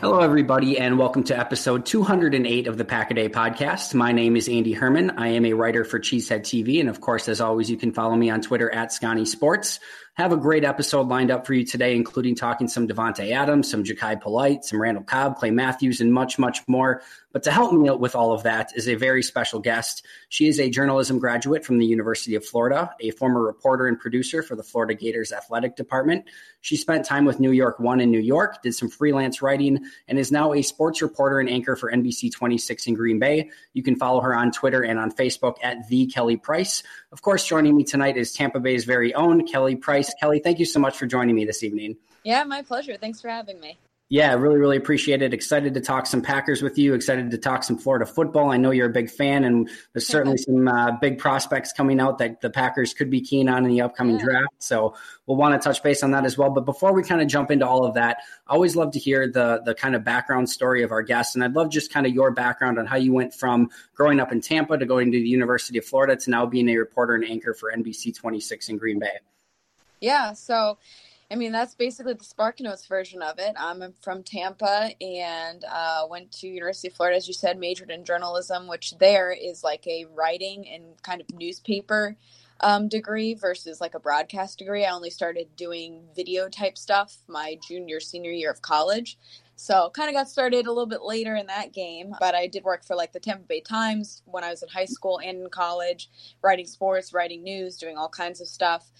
Hello, everybody, and welcome to episode 208 of the Pack a Day podcast. My name is Andy Herman. I am a writer for Cheesehead TV. And of course, as always, you can follow me on Twitter at Scotty Sports. Have a great episode lined up for you today, including talking some Davante Adams, some Jachai Polite, some Randall Cobb, Clay Matthews, and much, much more. But to help me out with all of that is a very special guest. She is a journalism graduate from the University of Florida, a former reporter and producer for the Florida Gators athletic department. She spent time with New York One in New York, did some freelance writing, and is now a sports reporter and anchor for NBC 26 in Green Bay. You can follow her on Twitter and on Facebook at the Kelly Price. Of course, joining me tonight is Tampa Bay's very own Kelly Price. Kelly, thank you so much for joining me this evening. Yeah, my pleasure. Thanks for having me. Yeah, really, really appreciate it. Excited to talk some Packers with you. Excited to talk some Florida football. I know you're a big fan, and there's certainly some uh, big prospects coming out that the Packers could be keen on in the upcoming yeah. draft. So we'll want to touch base on that as well. But before we kind of jump into all of that, I always love to hear the the kind of background story of our guests, and I'd love just kind of your background on how you went from growing up in Tampa to going to the University of Florida to now being a reporter and anchor for NBC 26 in Green Bay. Yeah, so I mean, that's basically the Spark Notes version of it. I'm from Tampa and uh, went to University of Florida, as you said, majored in journalism, which there is like a writing and kind of newspaper um, degree versus like a broadcast degree. I only started doing video type stuff my junior, senior year of college. So kind of got started a little bit later in that game, but I did work for like the Tampa Bay Times when I was in high school and in college, writing sports, writing news, doing all kinds of stuff.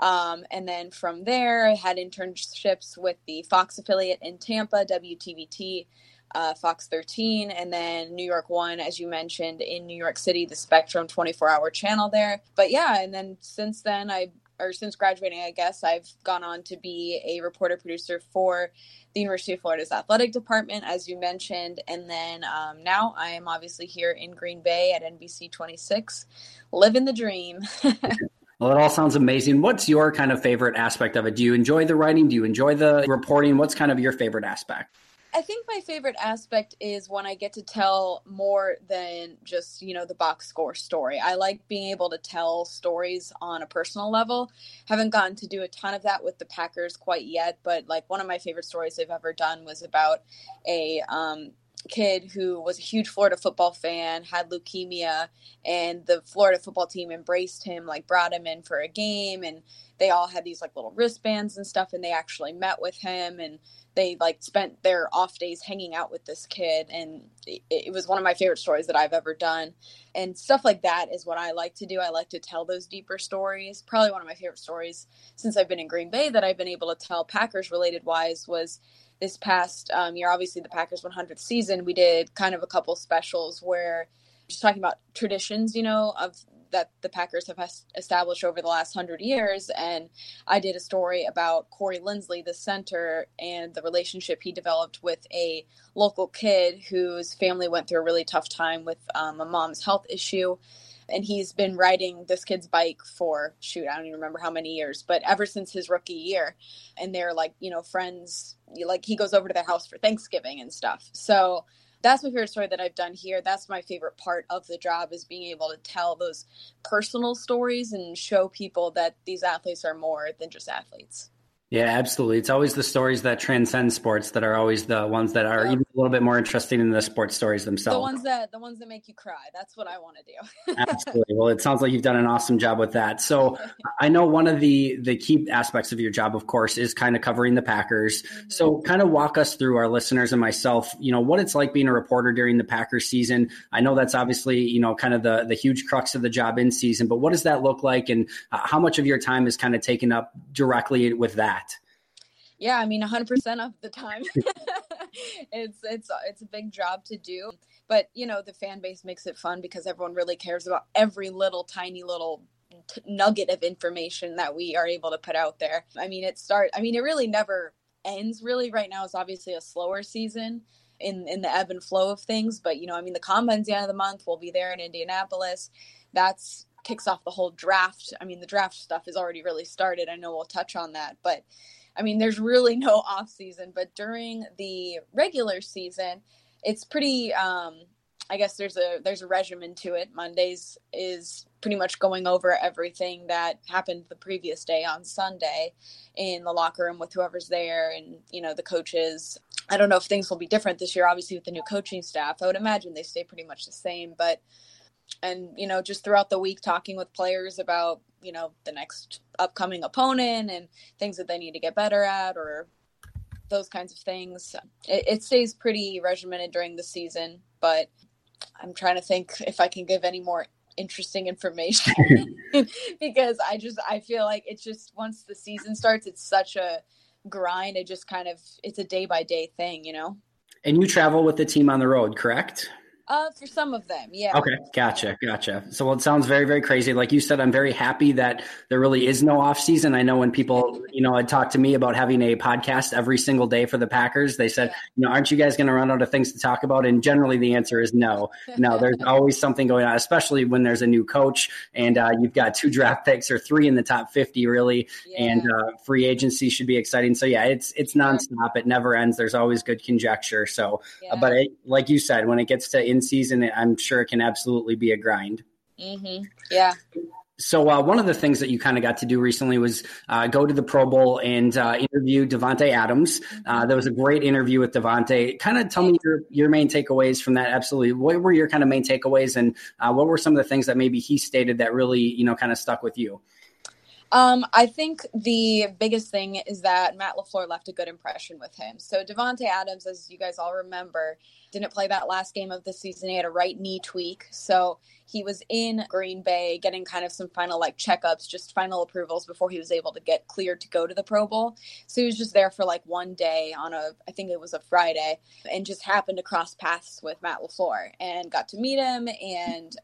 Um, and then from there, I had internships with the Fox affiliate in Tampa, WTVT, uh, Fox 13, and then New York One, as you mentioned, in New York City, the Spectrum 24 hour channel there. But yeah, and then since then, I or since graduating, I guess I've gone on to be a reporter producer for the University of Florida's athletic department, as you mentioned. And then um, now I am obviously here in Green Bay at NBC 26, living the dream. Well, it all sounds amazing. What's your kind of favorite aspect of it? Do you enjoy the writing? Do you enjoy the reporting? What's kind of your favorite aspect? I think my favorite aspect is when I get to tell more than just, you know, the box score story. I like being able to tell stories on a personal level. Haven't gotten to do a ton of that with the Packers quite yet, but like one of my favorite stories they've ever done was about a um, kid who was a huge Florida football fan, had leukemia, and the Florida football team embraced him, like brought him in for a game, and they all had these like little wristbands and stuff, and they actually met with him, and they like spent their off days hanging out with this kid, and it, it was one of my favorite stories that I've ever done, and stuff like that is what I like to do. I like to tell those deeper stories. Probably one of my favorite stories since I've been in Green Bay that I've been able to tell Packers related wise was this past um, year, obviously the Packers 100th season, we did kind of a couple specials where just talking about traditions, you know, of that the Packers have established over the last hundred years. And I did a story about Corey Linsley, the center, and the relationship he developed with a local kid whose family went through a really tough time with um, a mom's health issue and he's been riding this kid's bike for shoot i don't even remember how many years but ever since his rookie year. And they're like you know friends like he goes over to their house for thanksgiving and stuff. So that's my favorite story that i've done here. That's my favorite part of the job is being able to tell those personal stories and show people that these athletes are more than just athletes yeah, absolutely. It's always the stories that transcend sports that are always the ones that are even a little bit more interesting than the sports stories themselves. The ones that the ones that make you cry. That's what I want to do. absolutely. Well, it sounds like you've done an awesome job with that. So, I know one of the the key aspects of your job, of course, is kind of covering the Packers. Mm-hmm. So, kind of walk us through our listeners and myself. You know what it's like being a reporter during the Packers season. I know that's obviously you know kind of the the huge crux of the job in season, but what does that look like, and uh, how much of your time is kind of taken up directly with that? Yeah, I mean, 100% of the time. it's it's it's a big job to do, but you know, the fan base makes it fun because everyone really cares about every little tiny little t- nugget of information that we are able to put out there. I mean, it start I mean, it really never ends really. Right now is obviously a slower season in in the ebb and flow of things, but you know, I mean, the combine's the end of the month. We'll be there in Indianapolis. That's kicks off the whole draft. I mean, the draft stuff is already really started. I know we'll touch on that, but I mean, there's really no off season, but during the regular season, it's pretty. Um, I guess there's a there's a regimen to it. Mondays is pretty much going over everything that happened the previous day on Sunday in the locker room with whoever's there and you know the coaches. I don't know if things will be different this year obviously with the new coaching staff. I would imagine they stay pretty much the same, but and you know just throughout the week talking with players about you know the next upcoming opponent and things that they need to get better at or those kinds of things. It, it stays pretty regimented during the season but i'm trying to think if i can give any more interesting information. Because i just i feel like it's just once the season starts it's such a grind. It just kind of it's a day by day thing you know? And you travel with the team on the road correct uh, for some of them, yeah. Okay, gotcha, gotcha. So, well, it sounds very, very crazy. Like you said, I'm very happy that there really is no off season. I know when people, you know, had talked to me about having a podcast every single day for the Packers, they said, yeah. you know, aren't you guys going to run out of things to talk about? And generally, the answer is no. No, there's always something going on, especially when there's a new coach and uh, you've got two draft picks or three in the top 50, really, yeah. and uh, free agency should be exciting. So, yeah, it's it's nonstop. It never ends. There's always good conjecture. So, yeah. uh, but it, like you said, when it gets to in season, I'm sure it can absolutely be a grind. Mm-hmm. Yeah. So uh, one of the things that you kind of got to do recently was uh, go to the Pro Bowl and uh, interview Davante Adams. Uh, there was a great interview with Davante. Kind of tell me your, your main takeaways from that. Absolutely, what were your kind of main takeaways, and uh, what were some of the things that maybe he stated that really you know kind of stuck with you? Um, I think the biggest thing is that Matt LaFleur left a good impression with him. So Davante Adams, as you guys all remember, didn't play that last game of the season. He had a right knee tweak. So he was in Green Bay getting kind of some final like checkups, just final approvals before he was able to get cleared to go to the Pro Bowl. So he was just there for like one day on a, I think it was a Friday, and just happened to cross paths with Matt LaFleur and got to meet him and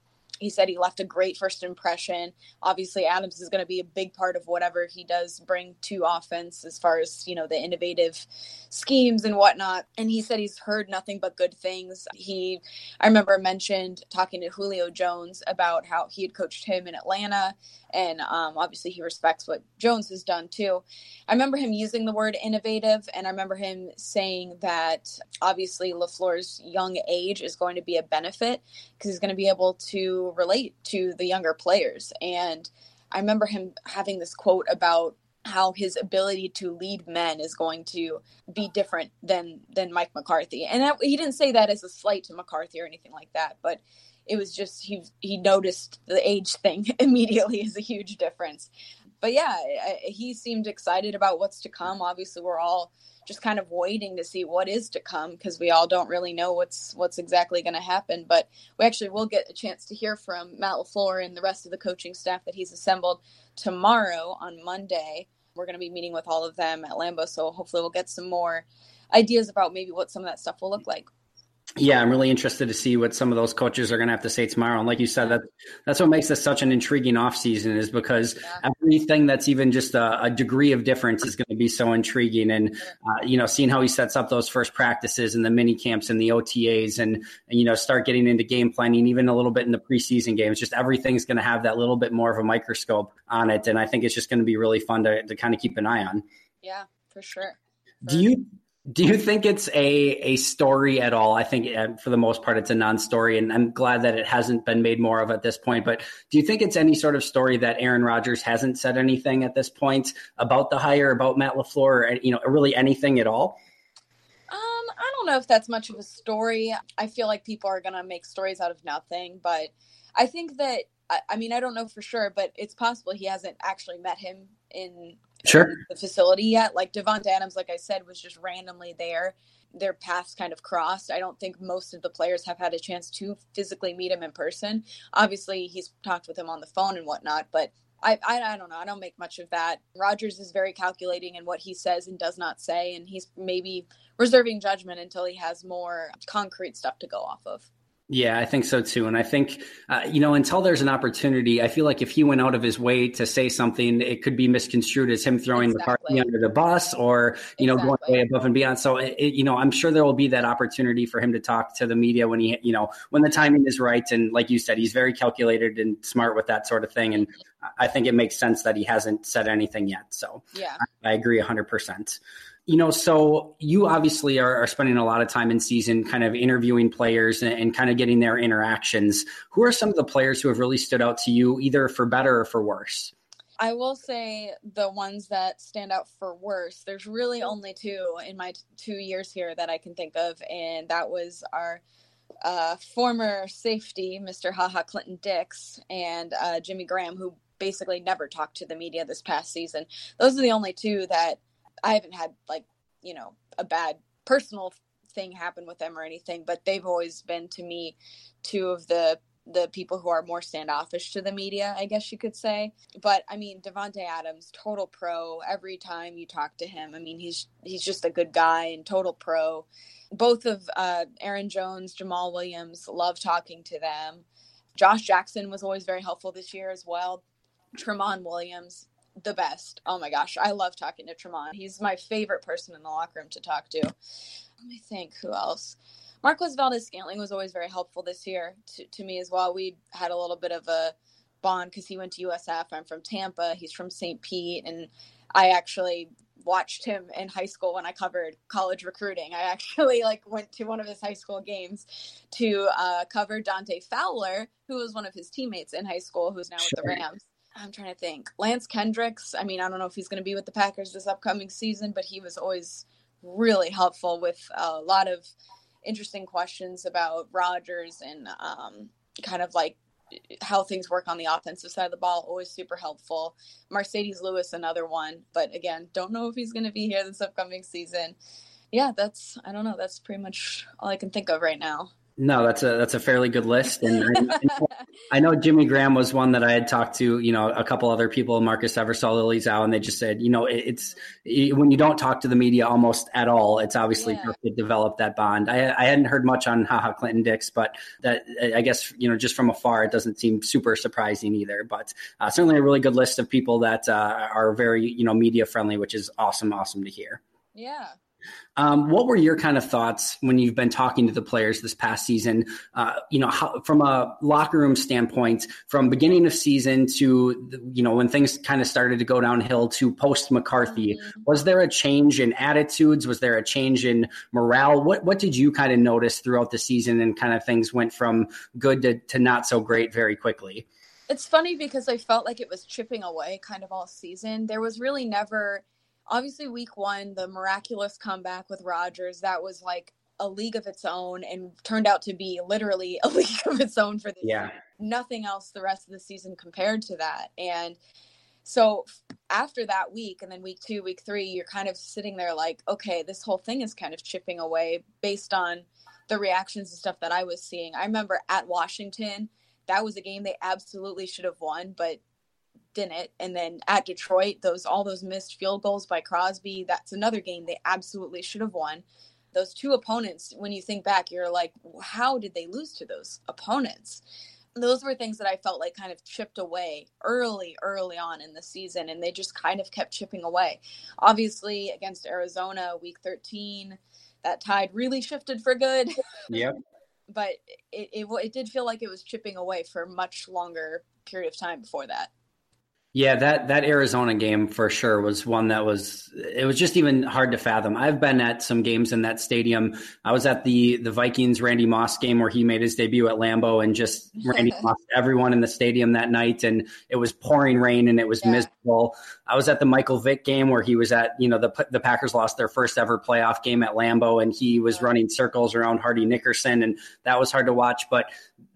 he said he left a great first impression. Obviously, Adams is going to be a big part of whatever he does bring to offense as far as, you know, the innovative schemes and whatnot. And he said he's heard nothing but good things. He, I remember mentioned talking to Julio Jones about how he had coached him in Atlanta and um, obviously he respects what Jones has done too. I remember him using the word innovative, and I remember him saying that obviously LaFleur's young age is going to be a benefit because he's going to be able to relate to the younger players. And I remember him having this quote about how his ability to lead men is going to be different than than Mike McCarthy. And he didn't say that as a slight to McCarthy or anything like that, but it was just he he noticed the age thing immediately is a huge difference. But yeah, he seemed excited about what's to come. Obviously, we're all just kind of waiting to see what is to come because we all don't really know what's what's exactly going to happen. But we actually will get a chance to hear from Matt LaFleur and the rest of the coaching staff that he's assembled tomorrow on Monday. We're going to be meeting with all of them at Lambeau, so hopefully we'll get some more ideas about maybe what some of that stuff will look like yeah, I'm really interested to see what some of those coaches are going to have to say tomorrow. And like you said, that that's what makes this such an intriguing offseason is because yeah. everything that's even just a, a, degree of difference is going to be so intriguing. And uh, you know, seeing how he sets up those first practices and the mini camps and the OTAs, and, and you know, start getting into game planning, even a little bit in the preseason games. Just everything's going to have that little bit more of a microscope on it, and I think it's just going to be really fun to to kind of keep an eye on. Yeah, for sure. Do you do you think it's a a story at all? I think uh, for the most part it's a non-story, and I'm glad that it hasn't been made more of at this point. But do you think it's any sort of story that Aaron Rodgers hasn't said anything at this point about the hire, about Matt LaFleur, or you know, really anything at all? Um, I don't know if that's much of a story. I feel like people are gonna make stories out of nothing, but I think that I mean I don't know for sure, but it's possible he hasn't actually met him in sure. Um, the facility yet. Like Davante Adams, like I said, was just randomly there. Their paths kind of crossed. I don't think most of the players have had a chance to physically meet him in person. Obviously, he's talked with him on the phone and whatnot, but I, I, I don't know. I don't make much of that. Rodgers is very calculating in what he says and does not say, and he's maybe reserving judgment until he has more concrete stuff to go off of. Yeah, I think so too. And I think, uh, you know, until there's an opportunity, I feel like if he went out of his way to say something, it could be misconstrued as him throwing exactly. the party under the bus or, you know, exactly. going way above and beyond. So, it, you know, I'm sure there will be that opportunity for him to talk to the media when he, you know, when the timing is right. And like you said, he's very calculated and smart with that sort of thing. And I think it makes sense that he hasn't said anything yet. So, yeah, I, I agree 100% you know, so you obviously are, are, spending a lot of time in season kind of interviewing players and, and, kind of getting their interactions. Who are some of the players who have really stood out to you, either for better or for worse? I will say the ones that stand out for worse. There's really only two in my t- two years here that I can think of, and that was our uh, former safety, Mr. Ha Ha Clinton Dix, and uh, Jimmy Graham, who basically never talked to the media this past season. Those are the only two that I haven't had like, you know, a bad personal thing happen with them or anything, but they've always been to me two of the the people who are more standoffish to the media, I guess you could say. But I mean, Davante Adams, total pro. Every time you talk to him, I mean, he's he's just a good guy and total pro. Both of uh, Aaron Jones, Jamaal Williams, love talking to them. Josh Jackson was always very helpful this year as well. Tramon Williams, the best. Oh my gosh, I love talking to Tramon. He's my favorite person in the locker room to talk to. Let me think who else. Marquez Valdes-Scantling was always very helpful this year to, to me as well. We had a little bit of a bond because he went to USF. I'm from Tampa. He's from St. Pete, and I actually watched him in high school when I covered college recruiting. I actually like went to one of his high school games to uh, cover Dante Fowler, who was one of his teammates in high school, who's now sure. with the Rams. I'm trying to think. Lance Kendricks. I mean, I don't know if he's going to be with the Packers this upcoming season, but he was always really helpful with a lot of interesting questions about Rodgers and um, kind of like how things work on the offensive side of the ball. Always super helpful. Marcedes Lewis, another one, but again, don't know if he's going to be here this upcoming season. Yeah, that's I don't know. That's pretty much all I can think of right now. No, that's a that's a fairly good list, and I, I, know Jimmy Graham was one that I had talked to. You know, a couple other people, Marcus Eversole, Lily Zhao, and they just said, you know, it, it's it, when you don't talk to the media almost at all, it's obviously yeah. to develop that bond. I, I hadn't heard much on Ha Ha Clinton Dix, but that I guess you know just from afar, it doesn't seem super surprising either. But uh, certainly a really good list of people that uh, are very you know media friendly, which is awesome, awesome to hear. Yeah, um, what were your kind of thoughts when you've been talking to the players this past season? Uh, you know, how, from a locker room standpoint, from beginning of season to you know when things kind of started to go downhill to post McCarthy, mm-hmm. was there a change in attitudes? Was there a change in morale? What what did you kind of notice throughout the season and kind of things went from good to, to not so great very quickly? It's funny because I felt like it was chipping away kind of all season. There was really never, obviously, week one, the miraculous comeback with Rodgers, that was like a league of its own and turned out to be literally a league of its own for the yeah. nothing else the rest of the season compared to that. And so after that week and then week two, week three, you're kind of sitting there like, okay, this whole thing is kind of chipping away based on the reactions and stuff that I was seeing. I remember at Washington, that was a game they absolutely should have won, but didn't. And then at Detroit, those all those missed field goals by Crosby, that's another game they absolutely should have won. Those two opponents, when you think back, you're like, how did they lose to those opponents? Those were things that I felt like kind of chipped away early, early on in the season, and they just kind of kept chipping away. Obviously, against Arizona, week 13, that tide really shifted for good. Yep but it, it, it did feel like it was chipping away for a much longer period of time before that. Yeah, that that Arizona game for sure was one that was it was just even hard to fathom. I've been at some games in that stadium. I was at the the Vikings Randy Moss game where he made his debut at Lambeau and just Randy Moss everyone in the stadium that night and it was pouring rain and it was yeah. miserable. I was at the Michael Vick game where he was at, you know, the the Packers lost their first ever playoff game at Lambeau and he was yeah. running circles around Hardy Nickerson and that was hard to watch, but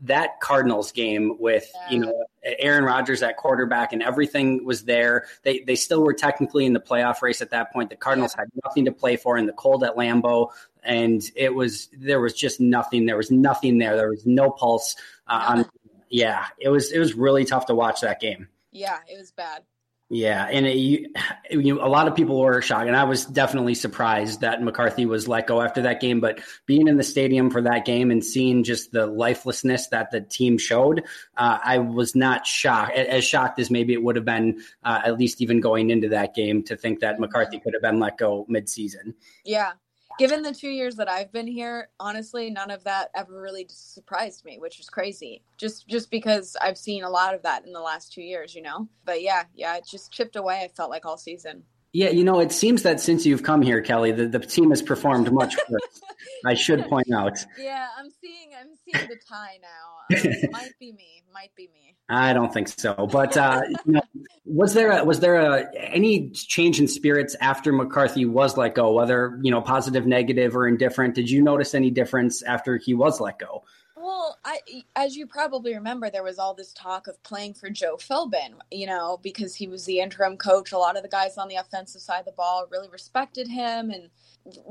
that Cardinals game with, yeah. you know, Aaron Rodgers at quarterback and everything was there. They they still were technically in the playoff race at that point. The Cardinals yeah. had nothing to play for in the cold at Lambeau, and it was there was just nothing. There was nothing there. There was no pulse uh, on. Yeah, it was it was really tough to watch that game. Yeah, it was bad. Yeah, and it, you, you, a lot of people were shocked, and I was definitely surprised that McCarthy was let go after that game. But being in the stadium for that game and seeing just the lifelessness that the team showed, uh, I was not shocked, as shocked as maybe it would have been, uh, at least even going into that game, to think that McCarthy could have been let go midseason. Yeah, given the two years that I've been here, honestly, none of that ever really surprised me, which is crazy. Just just because I've seen a lot of that in the last two years, you know. But yeah, yeah, it just chipped away. I felt like all season. Yeah, you know, it seems that since you've come here, Kelly, the, the team has performed much worse. I should point out. Yeah, I'm seeing I'm seeing the tie now. Um, might be me. Might be me. I don't think so. But uh, you know, was there a, was there a, any change in spirits after McCarthy was let go? Whether you know positive, negative, or indifferent? Did you notice any difference after he was let go? Well, I, as you probably remember, there was all this talk of playing for Joe Philbin, you know, because he was the interim coach. A lot of the guys on the offensive side of the ball really respected him and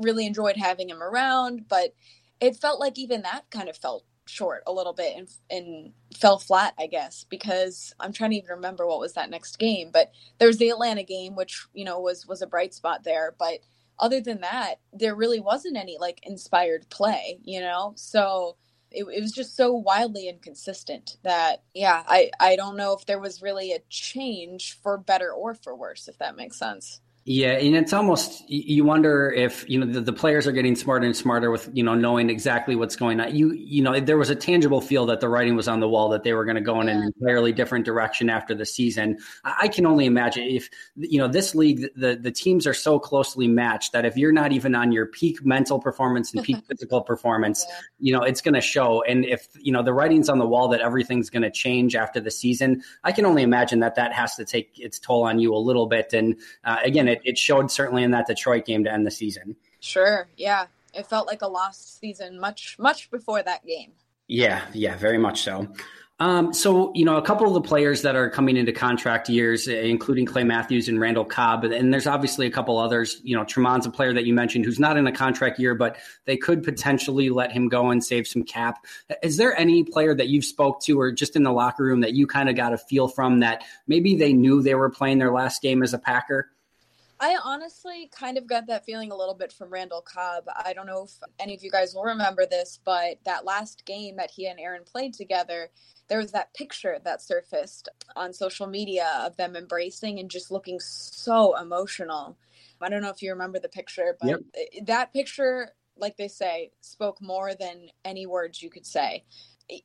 really enjoyed having him around. But it felt like even that kind of felt short a little bit and, and fell flat, I guess, because I'm trying to even remember what was that next game. But there was the Atlanta game, which, you know, was, was a bright spot there. But other than that, there really wasn't any like inspired play, you know? So it, it was just so wildly inconsistent that, yeah, I, I don't know if there was really a change for better or for worse, if that makes sense. Yeah, and it's almost you wonder if you know the, the, players are getting smarter and smarter with you know knowing exactly what's going on. You you know there was a tangible feel that the writing was on the wall that they were going to go in an entirely different direction after the season. I can only imagine if you know this league the the teams are so closely matched that if you're not even on your peak mental performance and peak physical performance, yeah. you know it's going to show. And if you know the writing's on the wall that everything's going to change after the season, I can only imagine that that has to take its toll on you a little bit. And uh, again, it it, it showed certainly in that Detroit game to end the season. Sure. Yeah. It felt like a lost season much, much before that game. Yeah. Yeah. Very much so. Um, so, you know, a couple of the players that are coming into contract years, including Clay Matthews and Randall Cobb, and there's obviously a couple others. You know, Tramon's a player that you mentioned who's not in a contract year, but they could potentially let him go and save some cap. Is there any player that you've spoke to or just in the locker room that you kind of got a feel from that maybe they knew they were playing their last game as a Packer? I honestly kind of got that feeling a little bit from Randall Cobb. I don't know if any of you guys will remember this, but that last game that he and Aaron played together, there was that picture that surfaced on social media of them embracing and just looking so emotional. I don't know if you remember the picture, but yep. that picture, like they say, spoke more than any words you could say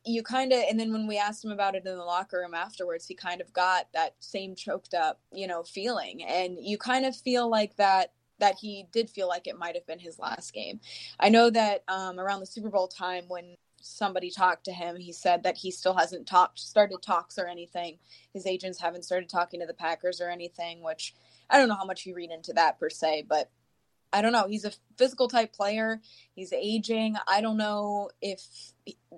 you kind of and then when we asked him about it in the locker room afterwards he kind of got that same choked up you know feeling and you kind of feel like that that he did feel like it might have been his last game i know that um, around the super bowl time when somebody talked to him, he said that he still hasn't talked, started talks or anything. His agents haven't started talking to the Packers or anything, which I don't know how much you read into that per se, but I don't know. He's a physical type player. He's aging. I don't know if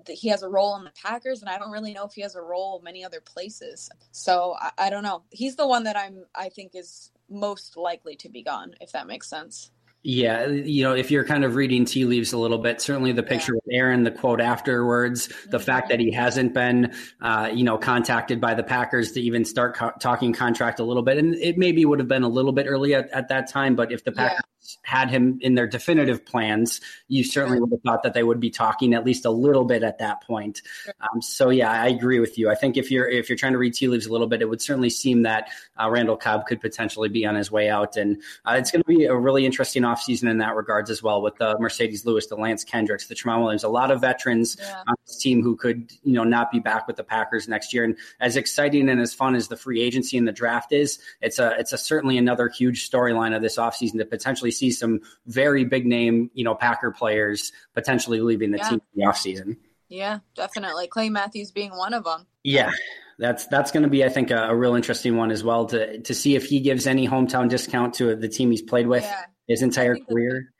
he has a role in the Packers, and I don't really know if he has a role many other places. So I, I don't know. He's the one that I'm. I think is most likely to be gone, if that makes sense. Yeah, you know, if you're kind of reading tea leaves a little bit, certainly the picture yeah. with Aaron, the quote afterwards, the mm-hmm. fact that he hasn't been, uh, you know, contacted by the Packers to even start co- talking contract a little bit, and it maybe would have been a little bit early at, at that time, but if the Packers had him in their definitive plans, you certainly would have thought that they would be talking at least a little bit at that point. Um, so yeah, I agree with you. I think if you're if you're trying to read tea leaves a little bit, it would certainly seem that uh, Randall Cobb could potentially be on his way out, and uh, it's going to be a really interesting offseason in that regards as well with the Marcedes Lewis, the Lance Kendricks, the Tramon Williams, a lot of veterans yeah. on this team who could you know not be back with the Packers next year. And as exciting and as fun as the free agency and the draft is, it's a it's a certainly another huge storyline of this offseason to potentially see some very big name, you know, Packer players potentially leaving the yeah. team in the offseason. Yeah, definitely. Clay Matthews being one of them. Yeah. That's that's going to be, I think, a, a, real interesting one as well to to see if he gives any hometown discount to the team he's played with yeah. his entire career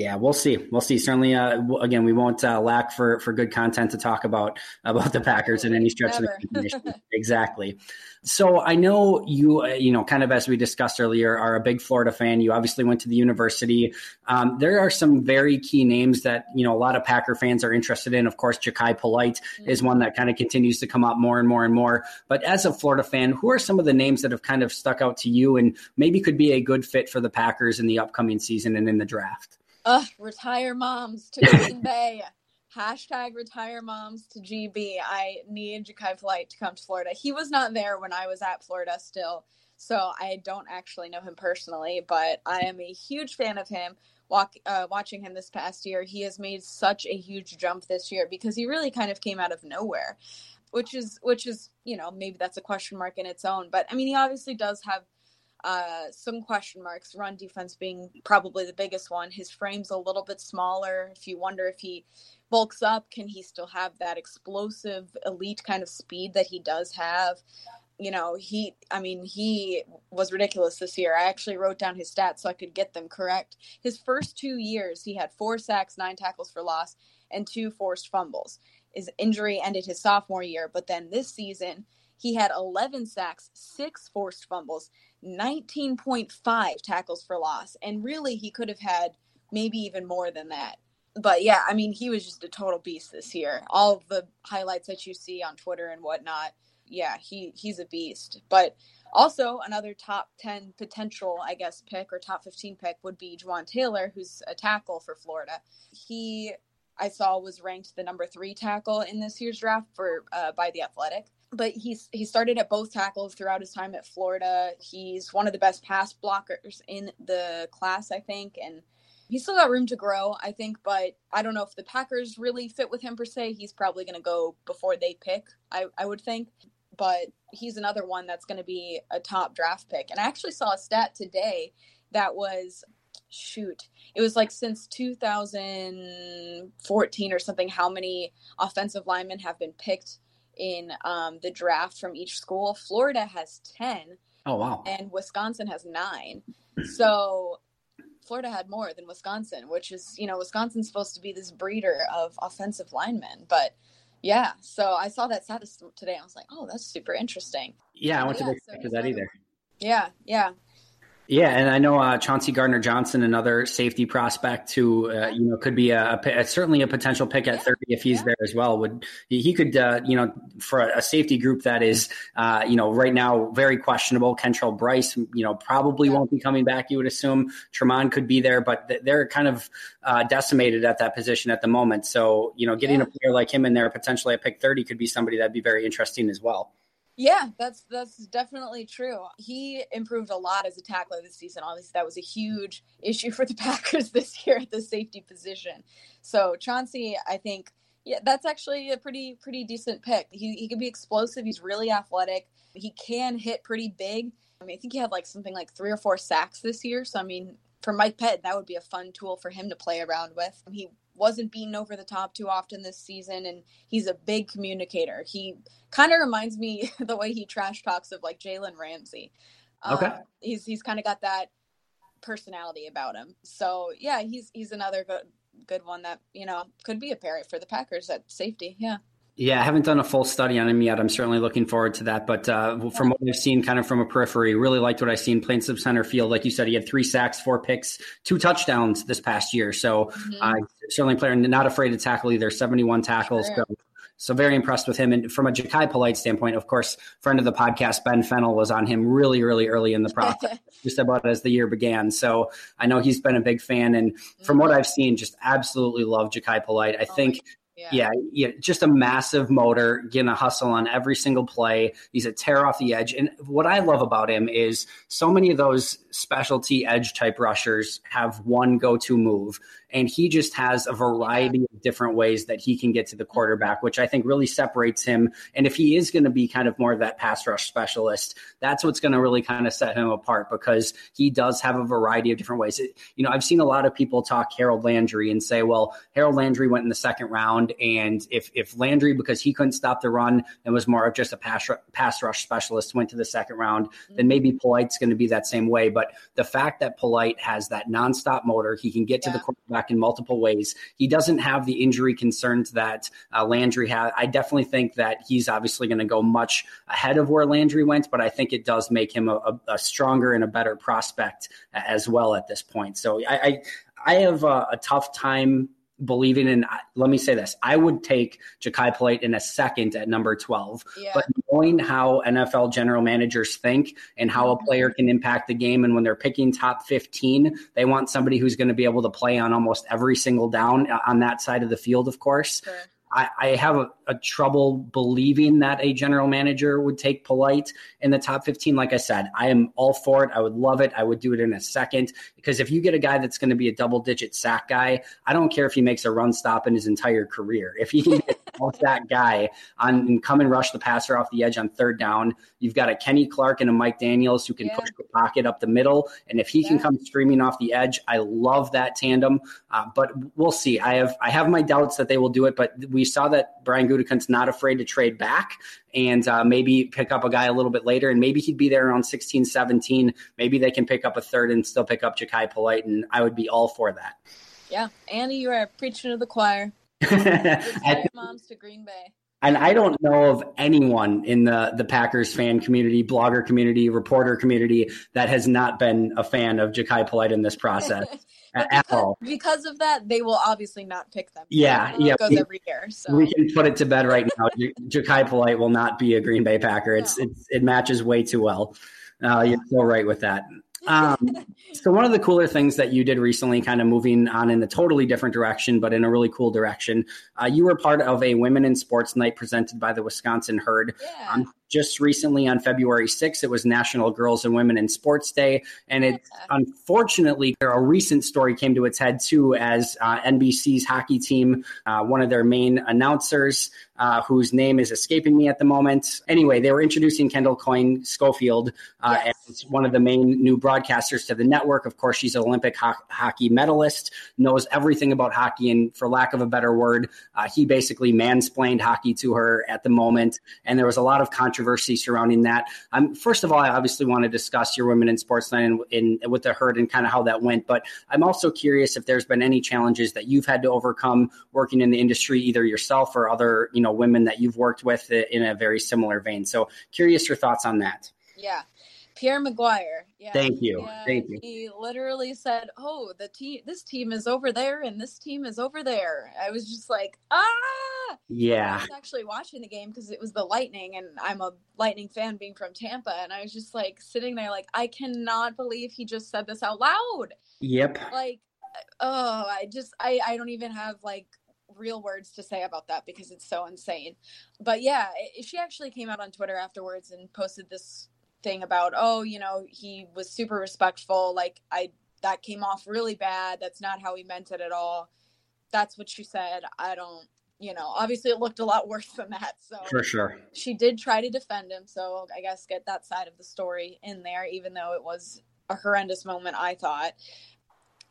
yeah, we'll see. We'll see. Certainly, uh, again, we won't uh, lack for for good content to talk about about the Packers in any stretch Never. of the imagination. exactly. So I know you, uh, you know, kind of as we discussed earlier, are a big Florida fan. You obviously went to the university. Um, there are some very key names that you know a lot of Packer fans are interested in. Of course, Jachai Polite mm-hmm. is one that kind of continues to come up more and more and more. But as a Florida fan, who are some of the names that have kind of stuck out to you and maybe could be a good fit for the Packers in the upcoming season and in the draft? Uh, retire moms to Green Bay. Hashtag retire moms to GB. I need Jachai Polite to come to Florida. He was not there when I was at Florida still, so I don't actually know him personally, but I am a huge fan of him. Walk, uh, watching him this past year, he has made such a huge jump this year because he really kind of came out of nowhere, which is which is you know maybe that's a question mark in its own. But I mean, he obviously does have uh, some question marks, run defense being probably the biggest one. His frame's a little bit smaller. If you wonder if he bulks up, can he still have that explosive, elite kind of speed that he does have? You know, he, I mean, he was ridiculous this year. I actually wrote down his stats so I could get them correct. His first two years, he had four sacks, nine tackles for loss, and two forced fumbles. His injury ended his sophomore year, but then this season, he had 11 sacks, six forced fumbles, 19.5 tackles for loss. And really, he could have had maybe even more than that. But yeah, I mean, he was just a total beast this year. All the highlights that you see on Twitter and whatnot, yeah, he he's a beast. But also, another top 10 potential, I guess, pick or top 15 pick would be Jawaan Taylor, who's a tackle for Florida. He, I saw, was ranked the number three tackle in this year's draft for uh, by the Athletic but he's he started at both tackles throughout his time at Florida. He's one of the best pass blockers in the class, I think, and he's still got room to grow, I think. But I don't know if the Packers really fit with him per se. He's probably going to go before they pick, I I would think. But he's another one that's going to be a top draft pick. And I actually saw a stat today that was shoot it was like since 2014 or something how many offensive linemen have been picked in um, the draft from each school. Florida has 10. Oh, wow. And Wisconsin has nine. So Florida had more than Wisconsin, which is, you know, Wisconsin's supposed to be this breeder of offensive linemen. But yeah, so I saw that status today. I was like, oh, that's super interesting. Yeah, I went yeah, to so that either. Yeah, yeah. Yeah, and I know uh, Chauncey Gardner Johnson, another safety prospect who uh, you know could be a, a, certainly a potential pick at thirty if he's yeah. there as well. Would he could uh, you know for a, safety group that is uh, you know right now very questionable. Kentrell Brice, you know probably yeah. won't be coming back. You would assume Tramon could be there, but they're kind of uh, decimated at that position at the moment. So you know getting yeah. a player like him in there potentially at pick thirty could be somebody that'd be very interesting as well. Yeah, that's that's definitely true. He improved a lot as a tackler this season. Obviously, that was a huge issue for the Packers this year at the safety position. So Chauncey, I think, yeah, that's actually a pretty pretty decent pick. He he can be explosive. He's really athletic. He can hit pretty big. I mean, I think he had like something like three or four sacks this year. So I mean, for Mike Pett, that would be a fun tool for him to play around with. He wasn't beaten over the top too often this season, and he's a big communicator. He kind of reminds me the way he trash talks of like Jalen Ramsey. Okay, um, he's he's kind of got that personality about him. So yeah, he's he's another good good one that you know could be a parrot for the Packers at safety. Yeah. Yeah, I haven't done a full study on him yet. I'm certainly looking forward to that. But uh, from what I've seen, kind of from a periphery, really liked what I've seen playing some center field. Like you said, he had three sacks, four picks, two touchdowns this past year. So mm-hmm. uh, certainly player not afraid to tackle either. 71 tackles. Sure. So, so very impressed with him. And from a Jachai Polite standpoint, of course, friend of the podcast, Ben Fennell, was on him really, really early in the process, just about as the year began. So I know he's been a big fan. And from what I've seen, just absolutely love Jachai Polite. I oh think yeah. yeah. just a massive motor, getting a hustle on every single play. He's a tear off the edge. And what I love about him is so many of those specialty edge type rushers have one go to move and he just has a variety of different ways that he can get to the quarterback, which I think really separates him. And if he is going to be kind of more of that pass rush specialist, that's what's going to really kind of set him apart because he does have a variety of different ways. It, you know, I've seen a lot of people talk Harold Landry and say, well, Harold Landry went in the second round, and if if Landry because he couldn't stop the run and was more of just a pass pass rush specialist went to the second round, mm-hmm. then maybe Polite's going to be that same way. But the fact that Polite has that nonstop motor, he can get yeah. to the quarterback in multiple ways. He doesn't have the injury concerns that uh, Landry had. I definitely think that he's obviously going to go much ahead of where Landry went, but I think it does make him a, a, a stronger and a better prospect as well at this point. So I, I, I have a, a tough time believing in let me say this i would take Jachai Polite in a second at number 12 yeah. but knowing how nfl general managers think and how a player mm-hmm. can impact the game and when they're picking top 15 they want somebody who's going to be able to play on almost every single down uh, on that side of the field of course sure. I, I have a, a, trouble believing that a general manager would take Polite in the top 15. Like I said, I am all for it. I would love it. I would do it in a second because if you get a guy that's going to be a double digit sack guy, I don't care if he makes a run stop in his entire career. If he can that guy on and come and rush the passer off the edge on third down, you've got a Kenny Clark and a Mike Daniels who can yeah. push the pocket up the middle. And if he yeah. can come streaming off the edge, I love that tandem. Uh, but we'll see. I have I have my doubts that they will do it, but we saw that Brian Gutekunst's not afraid to trade back and uh, maybe pick up a guy a little bit later, and maybe he'd be there around 16, 17. Maybe they can pick up a third and still pick up Jachai Polite, and I would be all for that. Yeah, Annie, you are preaching to the choir. moms to Green Bay. And I don't know of anyone in the the Packers fan community, blogger community, reporter community that has not been a fan of Jachai Polite in this process. at all. Because of that, they will obviously not pick them. Yeah, yeah. Goes we, every year. So we can put it to bed right now. Jachai Polite will not be a Green Bay Packer. It's, no. it's it matches way too well. Uh, you're so right with that. Um, so one of the cooler things that you did recently, kind of moving on in a totally different direction, but in a really cool direction, uh, you were part of a Women in Sports Night presented by the Wisconsin Herd. Yeah. Um, just recently on February 6th, it was National Girls and Women in Sports Day. And it unfortunately, there a recent story came to its head too, as uh, NBC's hockey team, uh, one of their main announcers, uh, whose name is escaping me at the moment. Anyway, they were introducing Kendall Coyne Schofield uh, yes. As one of the main new broadcasters to the network. Of course, she's an Olympic ho- hockey medalist, knows everything about hockey. And for lack of a better word, uh, he basically mansplained hockey to her at the moment. And there was a lot of controversy surrounding that. Um, first of all, I obviously want to discuss your Women in Sports Night and, in, with the herd and kind of how that went. But I'm also curious if there's been any challenges that you've had to overcome working in the industry, either yourself or other you know women that you've worked with in a very similar vein. So curious your thoughts on that. Yeah. Pierre McGuire. Yeah, Thank you. Yeah, Thank you. He literally said, "Oh, the team, this team is over there, and this team is over there." I was just like, "Ah!" Yeah. I was actually watching the game because it was the Lightning, and I'm a Lightning fan, being from Tampa, and I was just like sitting there, like, I cannot believe he just said this out loud. Yep. Like, oh, I just, I, I don't even have like real words to say about that because it's so insane. But yeah, it, she actually came out on Twitter afterwards and posted this thing about oh you know he was super respectful like i that came off really bad that's not how he meant it at all that's what she said i don't you know obviously it looked a lot worse than that so for sure she did try to defend him so i guess get that side of the story in there even though it was a horrendous moment i thought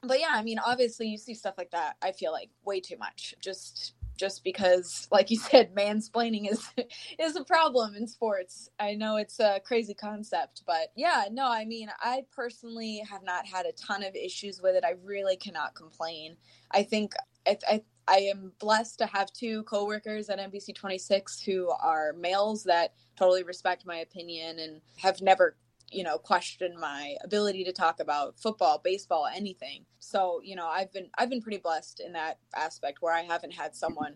but yeah, I mean, obviously you see stuff like that. I feel like way too much. Just just because like you said mansplaining is is a problem in sports. I know it's a crazy concept but yeah no i mean i personally have not had a ton of issues with it. I really cannot complain. I think i, I, I am blessed to have two coworkers at NBC 26 who are males that totally respect my opinion and have never you know question my ability to talk about football baseball anything. So you know i've been i've been pretty blessed in that aspect where i haven't had someone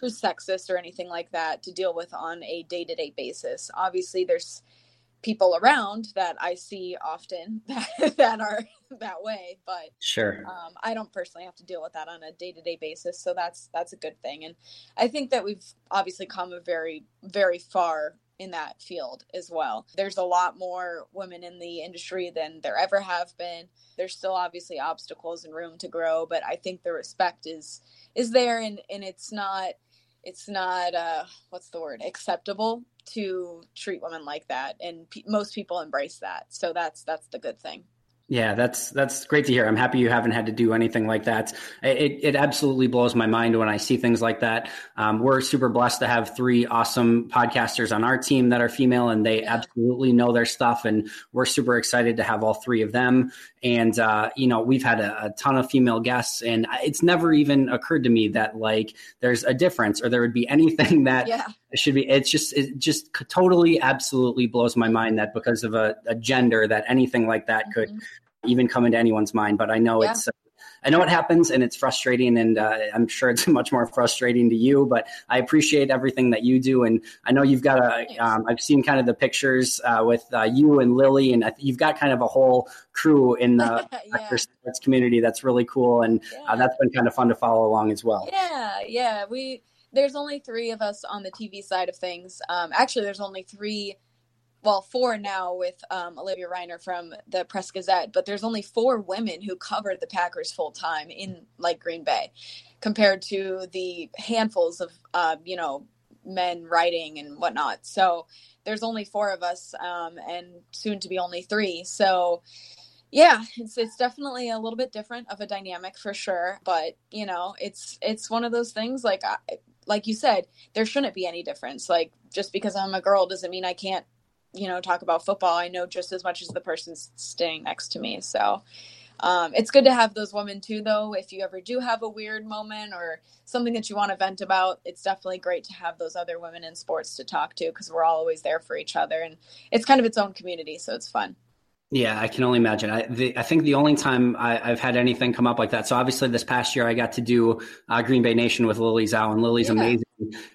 who's sexist or anything like that to deal with on a day-to-day basis. Obviously there's people around that i see often that, that are that way but sure. um, i don't personally have to deal with that on a day-to-day basis so that's that's a good thing. And i think that we've obviously come a very very far in that field as well. There's a lot more women in the industry than there ever have been. There's still obviously obstacles and room to grow, but I think the respect is is there and and it's not it's not uh what's the word acceptable to treat women like that and most people embrace that. So that's that's the good thing. Yeah, that's that's great to hear. I'm happy you haven't had to do anything like that. It, it absolutely blows my mind when I see things like that. Um, we're super blessed to have three awesome podcasters on our team that are female, and they absolutely know their stuff. And we're super excited to have all three of them. And uh, you know, we've had a, a, ton of female guests, and it's never even occurred to me that like there's a difference or there would be anything that yeah. should be. It's just it just totally absolutely blows my mind that because of a, a gender that anything like that could mm-hmm even come into anyone's mind. But I know yeah. it's. Uh, I know it happens and it's frustrating, and uh, I'm sure it's much more frustrating to you. But I appreciate everything that you do, and I know you've got a. Um, I've seen kind of the pictures uh, with uh, you and Lily, and you've got kind of a whole crew in the yeah. sports community that's really cool, and uh, yeah. that's been kind of fun to follow along as well. Yeah, yeah, we. There's only three of us on the TV side of things. Um, actually, there's only three well, four now with um, Olivia Reiner from the Press Gazette, but there's only four women who covered the Packers full time in like Green Bay, compared to the handfuls of uh, you know men writing and whatnot. So there's only four of us, um, and soon to be only three. So yeah, it's it's definitely a little bit different of a dynamic for sure. But you know, it's it's one of those things like I, like you said, there shouldn't be any difference. Like just because I'm a girl doesn't mean I can't you know, talk about football, I know just as much as the person staying next to me. So um, it's good to have those women too, though. If you ever do have a weird moment or something that you want to vent about, it's definitely great to have those other women in sports to talk to because we're all always there for each other. And it's kind of its own community. So it's fun. Yeah, I can only imagine. I, the, I think the only time I, have had anything come up like that. So obviously, this past year I got to do uh, Green Bay Nation with Lily Zhao, and Lily's yeah. amazing.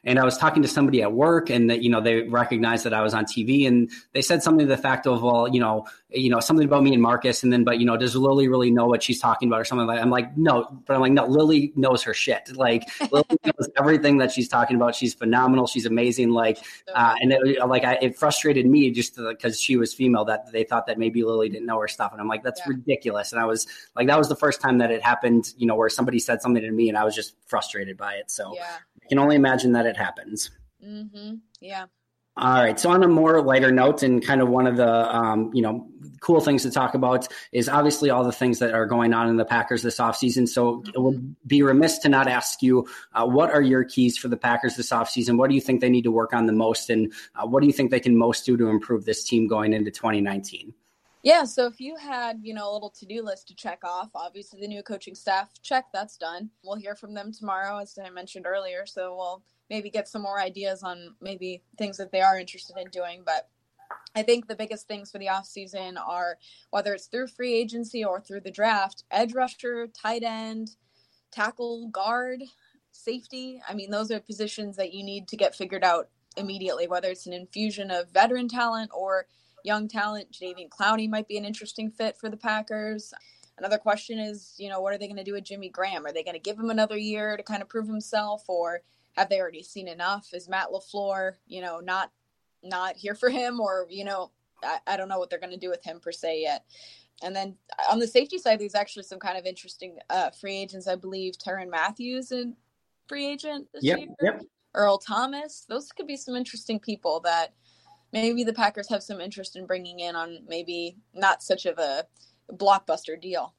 And I was talking to somebody at work, and that you know they recognized that I was on TV, and they said something to the fact of, well, you know, you know, something about me and Marcus, and then, but you know, does Lily really know what she's talking about, or something like? That? I'm like, no, but I'm like, no, Lily knows her shit. Like Lily knows everything that she's talking about. She's phenomenal. She's amazing. Like, uh, and it, like I, it frustrated me just because she was female that they thought that maybe Lily didn't know her stuff, and I'm like, that's yeah. ridiculous. And I was like, that was the first time that it happened, you know, where somebody said something to me, and I was just frustrated by it. So yeah. Can only imagine that it happens. Mm-hmm. Yeah. All right. So on a more lighter note, and kind of one of the um, you know cool things to talk about is obviously all the things that are going on in the Packers this offseason. So it would be remiss to not ask you uh, what are your keys for the Packers this offseason? What do you think they need to work on the most, and uh, what do you think they can most do to improve this team going into 2019? Yeah, so if you had, you know, a little to-do list to check off, obviously the new coaching staff, check, that's done. We'll hear from them tomorrow as I mentioned earlier, so we'll maybe get some more ideas on maybe things that they are interested in doing, but I think the biggest things for the offseason are whether it's through free agency or through the draft, edge rusher, tight end, tackle, guard, safety. I mean, those are positions that you need to get figured out immediately, whether it's an infusion of veteran talent or young talent. Jadeveon Clowney might be an interesting fit for the Packers. Another question is, you know, what are they going to do with Jimmy Graham? Are they going to give him another year to kind of prove himself, or have they already seen enough? Is Matt LaFleur, you know, not not here for him, or you know, I, I don't know what they're going to do with him per se yet. And then on the safety side, there's actually some kind of interesting uh, free agents. I believe Tyrann Mathieu and free agent this yep, year. Yep. Earl Thomas. Those could be some interesting people that maybe the Packers have some interest in bringing in on maybe not such of a blockbuster deal.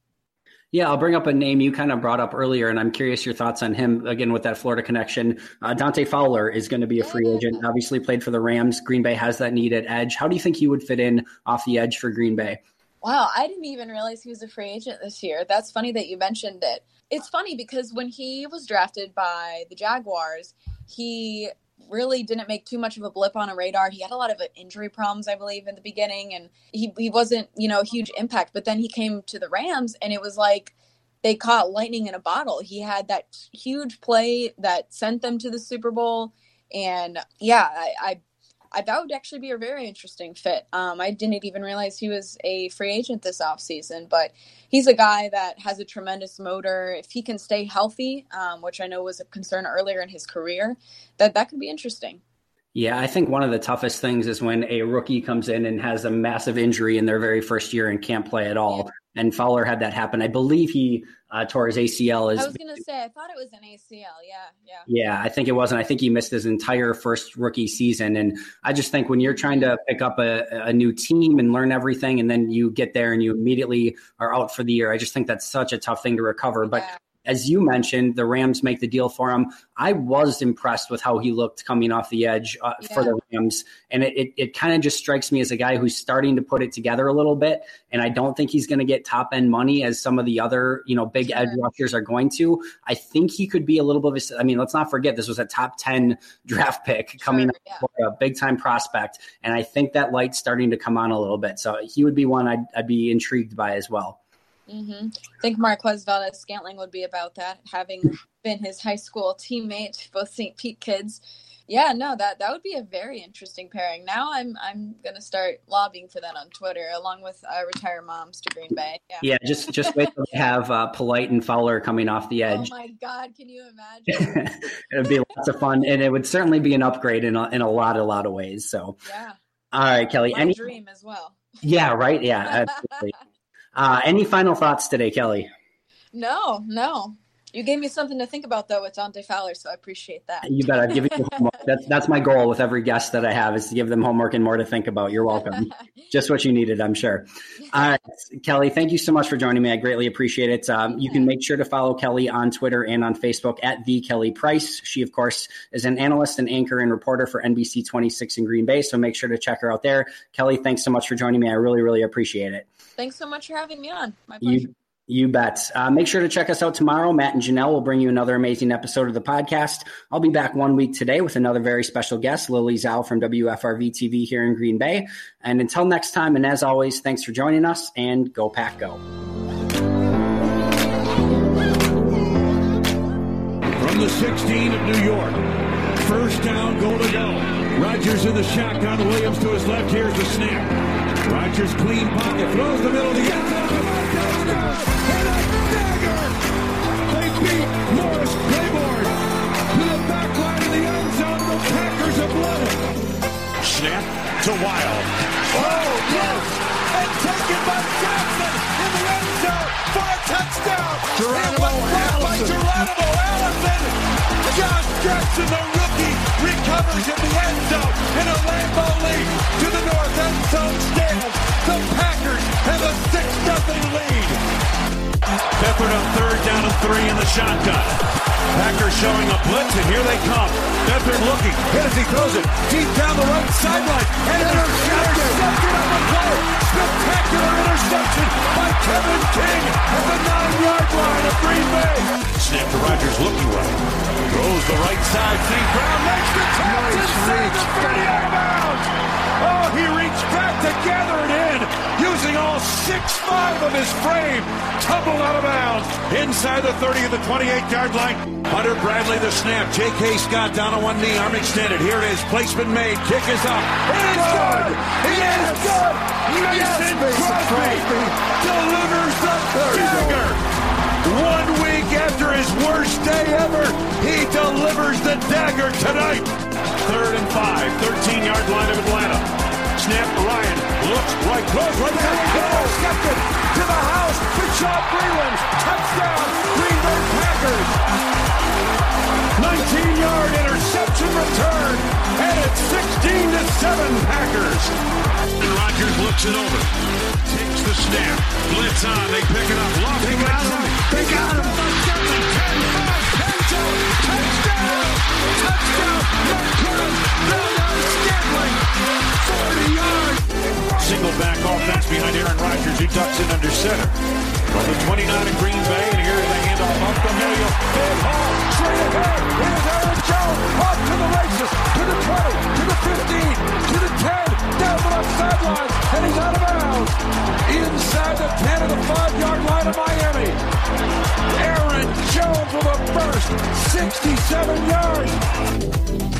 Yeah, I'll bring up a name you kind of brought up earlier, and I'm curious your thoughts on him again with that Florida connection. Uh, Dante Fowler is going to be a free agent. Obviously, played for the Rams. Green Bay has that need at edge. How do you think he would fit in off the edge for Green Bay? Wow, I didn't even realize he was a free agent this year. That's funny that you mentioned it. It's funny because when he was drafted by the Jaguars, he really didn't make too much of a blip on a radar. He had a lot of uh, injury problems, I believe, in the beginning, and he he wasn't you know a huge impact. But then he came to the Rams, and it was like they caught lightning in a bottle. He had that huge play that sent them to the Super Bowl, and yeah, I, I I, that would actually be a very interesting fit. Um, I didn't even realize he was a free agent this offseason, but he's a guy that has a tremendous motor. If he can stay healthy, um, which I know was a concern earlier in his career, that that could be interesting. Yeah, I think one of the toughest things is when a rookie comes in and has a massive injury in their very first year and can't play at all. Yeah. And Fowler had that happen. I believe he uh, tore his ACL. I was going to say, I thought it was an ACL. Yeah, yeah. Yeah, I think it wasn't. I think he missed his entire first rookie season. And I just think when you're trying to pick up a, a new team and learn everything, and then you get there and you immediately are out for the year, I just think that's such a tough thing to recover. But yeah as you mentioned, the Rams make the deal for him. I was impressed with how he looked coming off the edge uh, yeah. for the Rams. And it, it, it kind of just strikes me as a guy who's starting to put it together a little bit. And I don't think he's going to get top end money as some of the other, you know, big sure. edge rushers are going to. I think he could be a little bit of a, I mean, let's not forget this was a top 10 draft pick coming sure, yeah. a big time prospect. And I think that light's starting to come on a little bit. So he would be one I'd, I'd be intrigued by as well. Mm-hmm. I think Marquez Valdes Scantling would be about that, having been his high school teammate, both St. Pete kids. Yeah, no, that that would be a very interesting pairing. Now I'm I'm gonna start lobbying for that on Twitter, along with uh, retired moms to Green Bay. Yeah, yeah just just wait till we have uh, Polite and Fowler coming off the edge. Oh my God, can you imagine? it would be lots of fun, and it would certainly be an upgrade in a, in a lot a lot of ways. So yeah. All right, Kelly. My any dream as well. Yeah, right. Yeah, absolutely. Uh, any final thoughts today, Kelly? No, no. You gave me something to think about though with Dante Fowler, so I appreciate that. You bet. I've given you homework. That's that's my goal with every guest that I have is to give them homework and more to think about. You're welcome. Just what you needed, I'm sure. All right, Kelly, thank you so much for joining me. I greatly appreciate it. Um, you can make sure to follow Kelly on Twitter and on Facebook at the Kelly Price. She, of course, is an analyst and anchor and reporter for NBC 26 in Green Bay. So make sure to check her out there. Kelly, thanks so much for joining me. I really, really appreciate it. Thanks so much for having me on. My pleasure. You, you bet. Uh, make sure to check us out tomorrow. Matt and Janelle will bring you another amazing episode of the podcast. I'll be back one week today with another very special guest, Lily Zhao from WFRV TV here in Green Bay. And until next time, and as always, thanks for joining us and go pack go. From the 16 of New York, first down, goal to go. Rodgers in the shotgun, Williams to his left. Here's the snap. Rodgers clean pocket, throws the middle of the end zone and a dagger. They beat Morris to the back line of the end zone. The Packers have won. Snap to Wild. Oh, yes! And taken by Jackson in the end zone for a touchdown. Geronimo it was Allison. by Geronimo Allison. Josh Jackson, the rookie, recovers in the end zone in a Lambeau leap to the north end zone stands. The Packers have a 6-0 lead. Beathard on third down and three in the shotgun. Packers showing a blitz, and here they come. Beathard looking, hit as he throws it deep down the right sideline. And intercepted. intercepted on the play. Spectacular interception by Kevin King at the nine-yard line of Green Bay. Snap to Rodgers looking right. Throws the right side. St. Brown makes the catch nice and saves it out of bounds. Oh, he reached back to gather it in using all six-five of his frame. Tumbled out of bounds inside the 30 of the 28-yard line. Hunter Bradley the snap. J.K. Scott down on one knee, arm extended. Here it is. Placement made. Kick is up. It is good. It yes. is good. Mason yes, Crosby, Crosby delivers the dagger. One week after his worst day ever, he delivers the dagger tonight. Third and five, 13-yard line of Atlanta. Snap, Ryan looks right, close, right there goes. It to the house. Bashaud Breeland, touchdown, Green Bay Packers. 19-yard interception return, and it's 16 to 7 Packers. Rodgers looks it over. Takes the snap. Blitz on. They pick it up. Love they got him. They got him. 10, 5, Touchdown. Touchdown. Marquez. Valdes Scantling. 40 yards. Single back offense behind Aaron Rodgers, who ducks in under center. From the 29 in Green Bay, and here's the handoff up the middle. Big hole. Straight ahead. Here's Aaron Jones. Off to the races. To the 20. To the 15. To the 10. Down the left sideline. And he's out of bounds. Inside the 10 of the 5-yard line of Miami. Aaron Jones with a first. 67 yards.